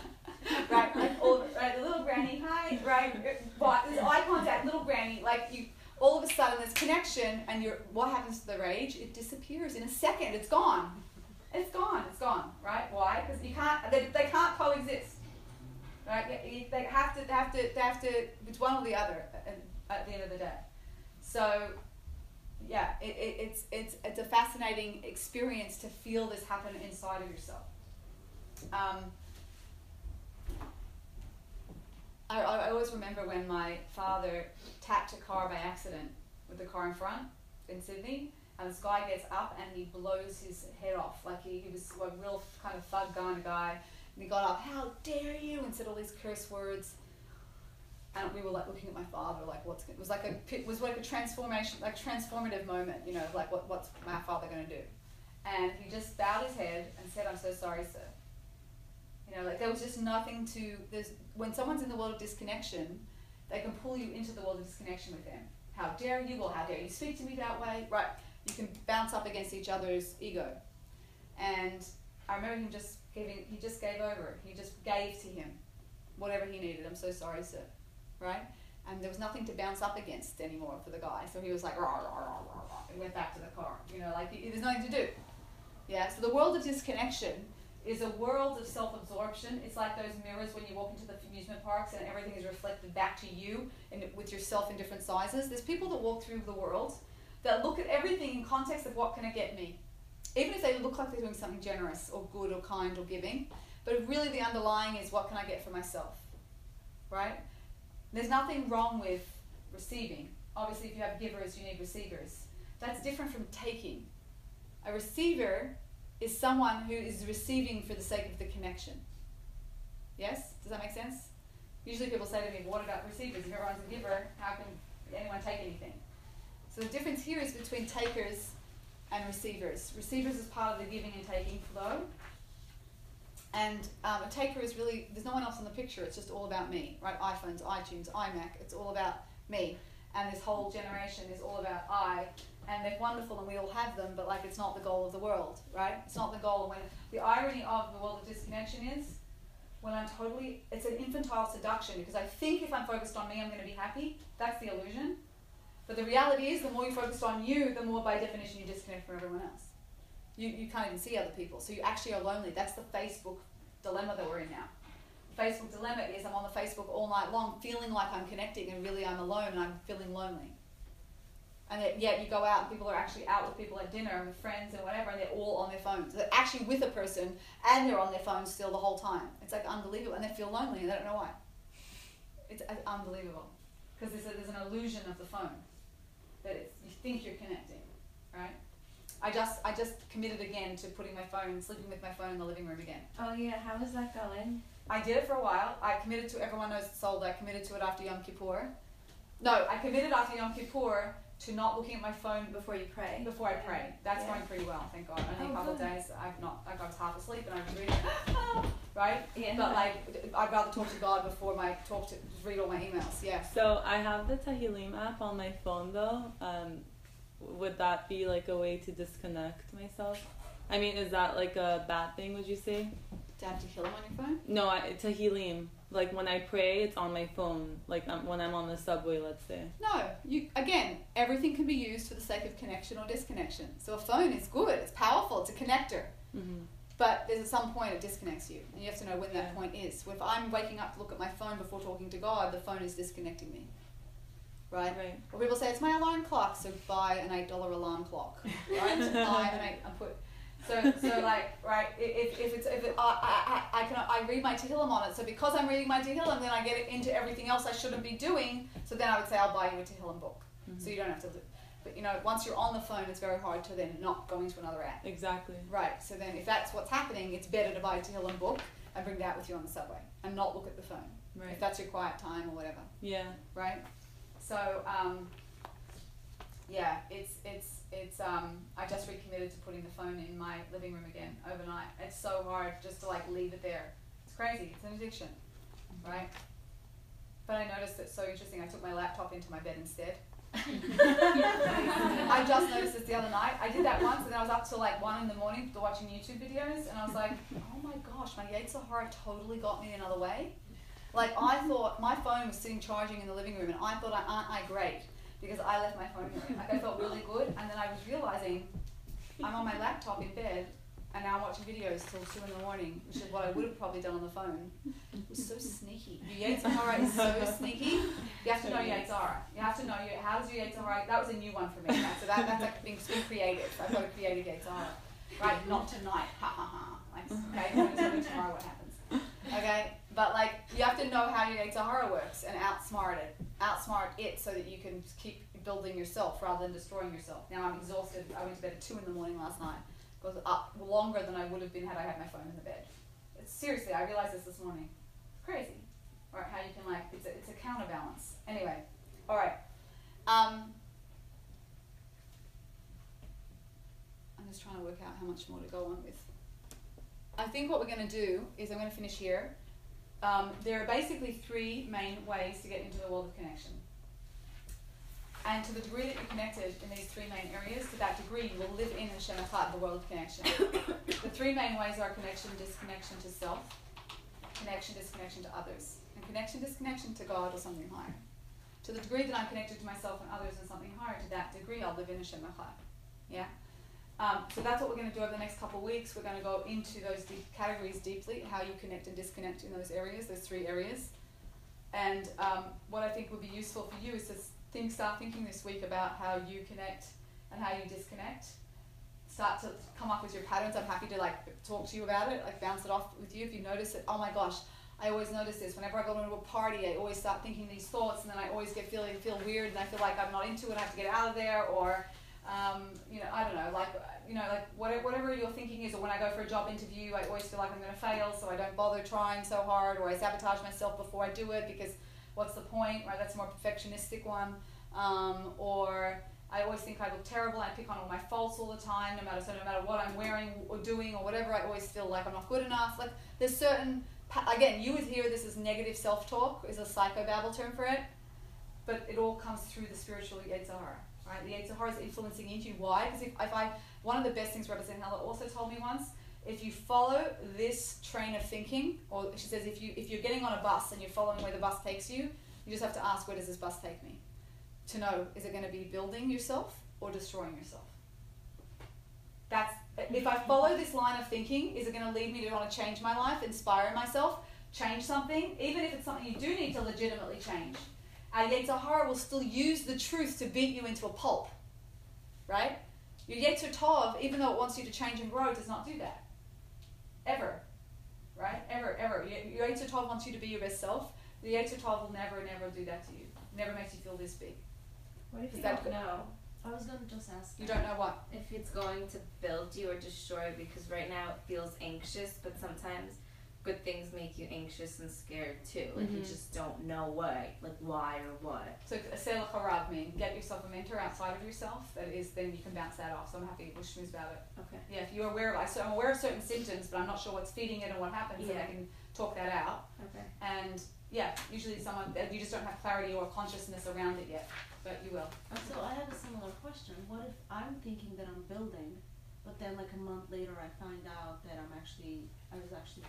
right? Like all right, the little granny hi right, but there's eye contact, little granny like you. All of a sudden, there's connection, and you're. What happens to the rage? It disappears in a second. It's gone. It's gone. It's gone. Right? Why? Because you can't. They, they can't coexist. Right? They have to. They have to. They have to. It's one or the other. At the end of the day. So, yeah, it, it, it's it's it's a fascinating experience to feel this happen inside of yourself. Um, I, I always remember when my father tapped a car by accident with the car in front in Sydney, and this guy gets up and he blows his head off. Like he, he was a real kind of thug kind of guy. And he got up, how dare you, and said all these curse words and we were like looking at my father like what's it was like a it was like a transformation like transformative moment you know like what, what's my father going to do and he just bowed his head and said i'm so sorry sir you know like there was just nothing to there's when someone's in the world of disconnection they can pull you into the world of disconnection with them how dare you or how dare you speak to me that way right you can bounce up against each other's ego and i remember him just giving he just gave over he just gave to him whatever he needed i'm so sorry sir right? And there was nothing to bounce up against anymore for the guy. So he was like, rah, rah, rah, rah, rah, and went back to the car. You know, like he, there's nothing to do. Yeah. So the world of disconnection is a world of self-absorption. It's like those mirrors when you walk into the amusement parks and everything is reflected back to you and with yourself in different sizes. There's people that walk through the world that look at everything in context of what can it get me, even if they look like they're doing something generous or good or kind or giving. But really, the underlying is what can I get for myself, right? There's nothing wrong with receiving. Obviously, if you have givers, you need receivers. That's different from taking. A receiver is someone who is receiving for the sake of the connection. Yes? Does that make sense? Usually people say to me, what about receivers? If everyone's a giver, how can anyone take anything? So the difference here is between takers and receivers. Receivers is part of the giving and taking flow. And um, a taker is really, there's no one else in the picture, it's just all about me, right? iPhones, iTunes, iMac, it's all about me. And this whole generation is all about I. And they're wonderful and we all have them, but like it's not the goal of the world, right? It's not the goal. When the irony of the world of disconnection is when I'm totally, it's an infantile seduction because I think if I'm focused on me, I'm going to be happy. That's the illusion. But the reality is, the more you focus on you, the more by definition you disconnect from everyone else. You, you can't even see other people. So you actually are lonely. That's the Facebook dilemma that we're in now. Facebook dilemma is I'm on the Facebook all night long feeling like I'm connecting and really I'm alone and I'm feeling lonely. And yet, yet you go out and people are actually out with people at dinner and with friends and whatever and they're all on their phones. They're actually with a person and they're on their phones still the whole time. It's like unbelievable and they feel lonely and they don't know why. It's uh, unbelievable. Because there's, there's an illusion of the phone. That it's, you think you're connecting, right? I just I just committed again to putting my phone, sleeping with my phone in the living room again. Oh yeah, how is that going? I did it for a while. I committed to everyone knows it's sold. I committed to it after Yom Kippur. No, I committed after Yom Kippur to not looking at my phone Before you pray. before I pray. That's Yeah. going pretty well, thank God. Only a couple of days I've not like I was half asleep and I was reading right? Yeah. But like I'd rather talk to God before my talk to just read all my emails. Yeah. So I have the Tehillim app on my phone though. Um, would that be like a way to disconnect myself? I mean, is that like a bad thing? Would you say? To have Tehillim on your phone? No, I, Tehillim. Like when I pray, it's on my phone. Like um, when I'm on the subway, let's say. No, you again. Everything can be used for the sake of connection or disconnection. So a phone is good. It's powerful. It's a connector. Mm-hmm. But there's at some point it disconnects you, and you have to know when that Yeah. point is. So if I'm waking up to look at my phone before talking to God, the phone is disconnecting me. Right? Right. Or people say it's my alarm clock, so buy an eight dollar alarm clock. Right? buy an eight and put. So so like right if, if it's if it, I, I I can I read my Tehillim on it. So because I'm reading my Tehillim, then I get it into everything else I shouldn't be doing. So then I would say I'll buy you a Tehillim book, so you don't have to. But you know, once you're on the phone, it's very hard to then not go into another app. Exactly. Right. So then, if that's what's happening, it's better to buy a Tehillim book and bring that with you on the subway and not look at the phone Right. if that's your quiet time or whatever. Yeah. Right. So um, yeah, it's it's it's um, I just recommitted to putting the phone in my living room again overnight. It's so hard just to like leave it there. It's crazy. It's an addiction, right? But I noticed it's so interesting. I took my laptop into my bed instead. I just noticed this the other night. I did that once, and I was up till like one in the morning watching YouTube videos, and I was like, "Oh my gosh, my Yetzer Hara totally got me another way." Like I thought my phone was sitting charging in the living room, and I thought, "Aren't I great?" Because I left my phone here. Like I felt really good, and then I was realizing I'm on my laptop in bed, and now I'm watching videos till two in the morning, which is what I would have probably done on the phone. It was so sneaky. Your Yetzer is so sneaky. You have to know your Yetzer Hara. You have to know your how does your Yetzer Hara. That was a new one for me. Right? So that, that's like being, being creative. I've got a creative Yetzer Hara. Right? Not tonight. Ha ha ha. Like, okay, tomorrow what happens. Okay, but like you have to know how your Yetzer Hara works and outsmart it, outsmart it, so that you can keep building yourself rather than destroying yourself. Now I'm exhausted. I went to bed at two in the morning last night. Goes up longer than I would have been had I had my phone in the bed. It's, seriously, I realized this this morning. It's crazy. Right, how you can like it's a it's a counterbalance. Anyway, all right. Um, I'm just trying to work out how much more to go on with. I think what we're going to do is I'm going to finish here. Um, there are basically three main ways to get into the world of connection. And to the degree that you're connected in these three main areas, to that degree you will live in Hashem Echad, the world of connection. the three main ways are connection, disconnection to self, connection, disconnection to others, and connection, disconnection to God or something higher. To the degree that I'm connected to myself and others and something higher, to that degree I'll live in Hashem Echad. Yeah? Um, so that's what we're going to do over the next couple of weeks. We're going to go into those deep categories deeply, how you connect and disconnect in those areas, those three areas. And um, what I think would be useful for you is to think, start thinking this week about how you connect and how you disconnect. Start to come up with your patterns. I'm happy to like talk to you about it, like bounce it off with you if you notice it. Oh my gosh, I always notice this. Whenever I go into a party, I always start thinking these thoughts, and then I always get feeling feel weird, and I feel like I'm not into it. I have to get out of there, or um, you know, I don't know, like you know, like whatever, whatever your thinking is, or when I go for a job interview, I always feel like I'm going to fail, so I don't bother trying so hard, or I sabotage myself before I do it because what's the point, right? That's a more perfectionistic one. Um, or I always think I look terrible. I pick on all my faults all the time, no matter so no matter what I'm wearing or doing or whatever. I always feel like I'm not good enough. Like there's certain again, you would hear this as negative self-talk is a psychobabble term for it, but it all comes through the spiritual Yetzer Hara, right? The Yetzer Hara is influencing into you. Why? Because if, if I one of the best things Rebbetzin Heller also told me once, if you follow this train of thinking, or she says if you if you're getting on a bus and you're following where the bus takes you, you just have to ask where does this bus take me, to know is it going to be building yourself or destroying yourself. That's if I follow this line of thinking, is it going to lead me to want to change my life, inspire myself, change something, even if it's something you do need to legitimately change. Our Yetzer Hara will still use the truth to beat you into a pulp, right? Your Yetzer Tov, even though it wants you to change and grow, does not do that. Ever. Right? Ever, ever. Your Yetzer Tov wants you to be your best self. The Yetzer Tov will never, never do that to you. Never makes you feel this big. What if you that don't know I was gonna just ask. You don't know what. if it's going to build you or destroy? You, because right now it feels anxious, but sometimes good things make you anxious and scared too. Like you Mhm. just don't know what, like why or what. So Sela Harab mean get yourself a mentor outside of yourself. That is, then you can bounce that off. So I'm happy with Shmooze about it. Okay. Yeah, if you're aware of, I so I'm aware of certain symptoms, but I'm not sure what's feeding it and what happens, and I Yeah. can talk that out. Okay. And yeah, usually someone you just don't have clarity or consciousness around it yet, but you will. So I have a similar question. What if I'm thinking that I'm building, but then like a month later I find out that I'm actually I was actually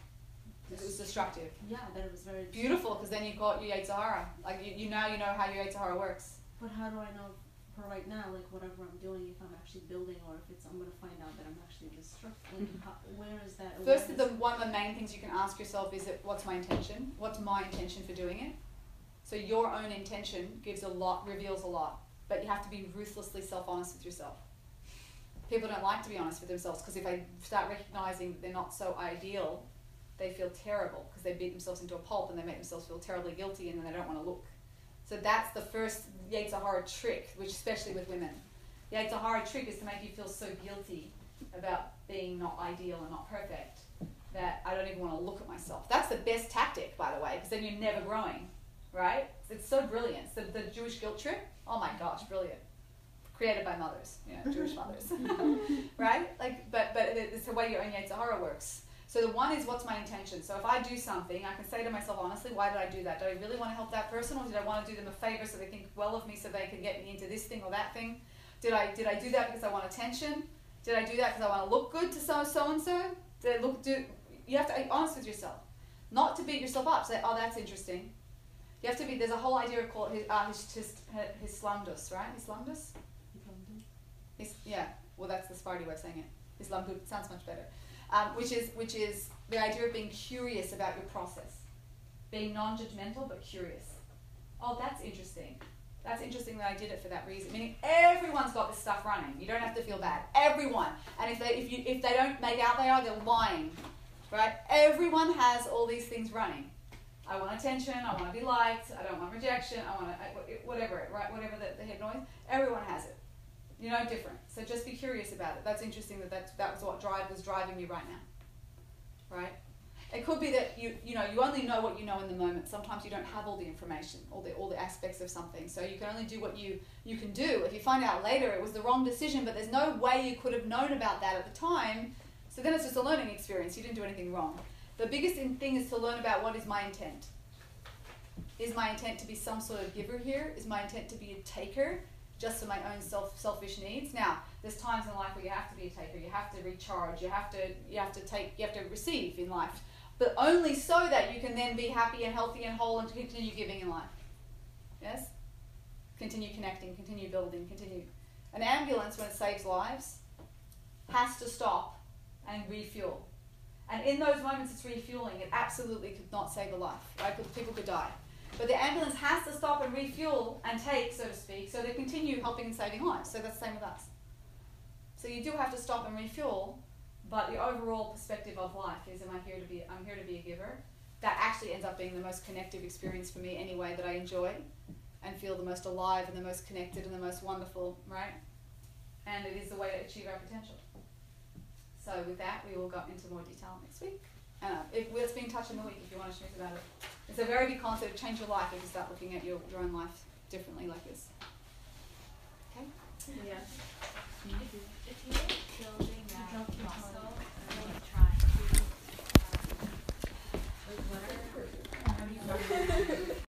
It was destructive. yeah that it was very Beautiful, because then you've got your Yetzer Hara. Like you, you now you know how your Yetzer Hara works. But how do I know for right now like whatever I'm doing if I'm actually building or if it's I'm gonna find out that I'm actually destructive? Like mm-hmm. how, where is that? First, the awareness? one of the main things you can ask yourself is that what's my intention? What's my intention for doing it? So your own intention gives a lot, reveals a lot, but you have to be ruthlessly self-honest with yourself. People don't like to be honest with themselves because if they start recognizing that they're not so ideal, they feel terrible because they beat themselves into a pulp and they make themselves feel terribly guilty and then they don't want to look. So that's the first Yetzer Hara trick, which especially with women. The Yetzer Hara trick is to make you feel so guilty about being not ideal and not perfect that I don't even want to look at myself. That's the best tactic, by the way, because then you're never growing, right? It's so brilliant. The, the Jewish guilt trip, oh my gosh, brilliant. Created by mothers, you know, Jewish mothers, right? Like, but but it's the way your own Yetzer Hara works. So the one is what's my intention. So if I do something, I can say to myself honestly, why did I do that? Did I really want to help that person, or did I want to do them a favor so they think well of me, so they can get me into this thing or that thing? Did I did I do that because I want attention? Did I do that because I want to look good to so so and so? Did I look do? You have to be honest with yourself, not to beat yourself up. Say, oh, that's interesting. You have to be. There's a whole idea called his uh, his his, his slumdus, right? His slumdus. His, yeah. Well, that's the Sparty way of saying it. Islam good sounds much better. Um, which is which is the idea of being curious about your process, being non-judgmental but curious. Oh, that's interesting. That's interesting that I did it for that reason. Meaning everyone's got this stuff running. You don't have to feel bad. Everyone. And if they if you if they don't make out they are, they're lying. Right? Everyone has all these things running. I want attention. I want to be liked. I don't want rejection. I want to whatever. Right? Whatever the, the head noise. Everyone has it. You're no different. So just be curious about it. That's interesting that that's, that was what drive was driving you right now. Right? It could be that you you know you only know what you know in the moment. Sometimes you don't have all the information, all the all the aspects of something. So you can only do what you you can do. If you find out later it was the wrong decision, but there's no way you could have known about that at the time, so then it's just a learning experience. You didn't do anything wrong. The biggest thing is to learn about what is my intent. Is my intent to be some sort of giver here? Is my intent to be a taker? Just for my own self selfish needs. Now, there's times in life where you have to be a taker, you have to recharge, you have to you have to take you have to receive in life. But only so that you can then be happy and healthy and whole and continue giving in life. Yes? Continue connecting, continue building, continue. An ambulance when it saves lives has to stop and refuel. And in those moments it's refueling, it absolutely could not save a life. Right? People could die. But the ambulance has to stop and refuel and take, so to speak, so they continue helping and saving lives. So that's the same with us. So you do have to stop and refuel, but the overall perspective of life is, am I here to be? I'm here to be a giver. That actually ends up being the most connective experience for me anyway. That I enjoy, and feel the most alive and the most connected and the most wonderful, right? And it is the way to achieve our potential. So with that, we will go into more detail next week. Uh, if, let's be in touch in the week if you want to speak about it. It's a very big concept. Change your life if you start looking at your, your own life differently like this. Okay. Yeah. If, if you were building that muscle,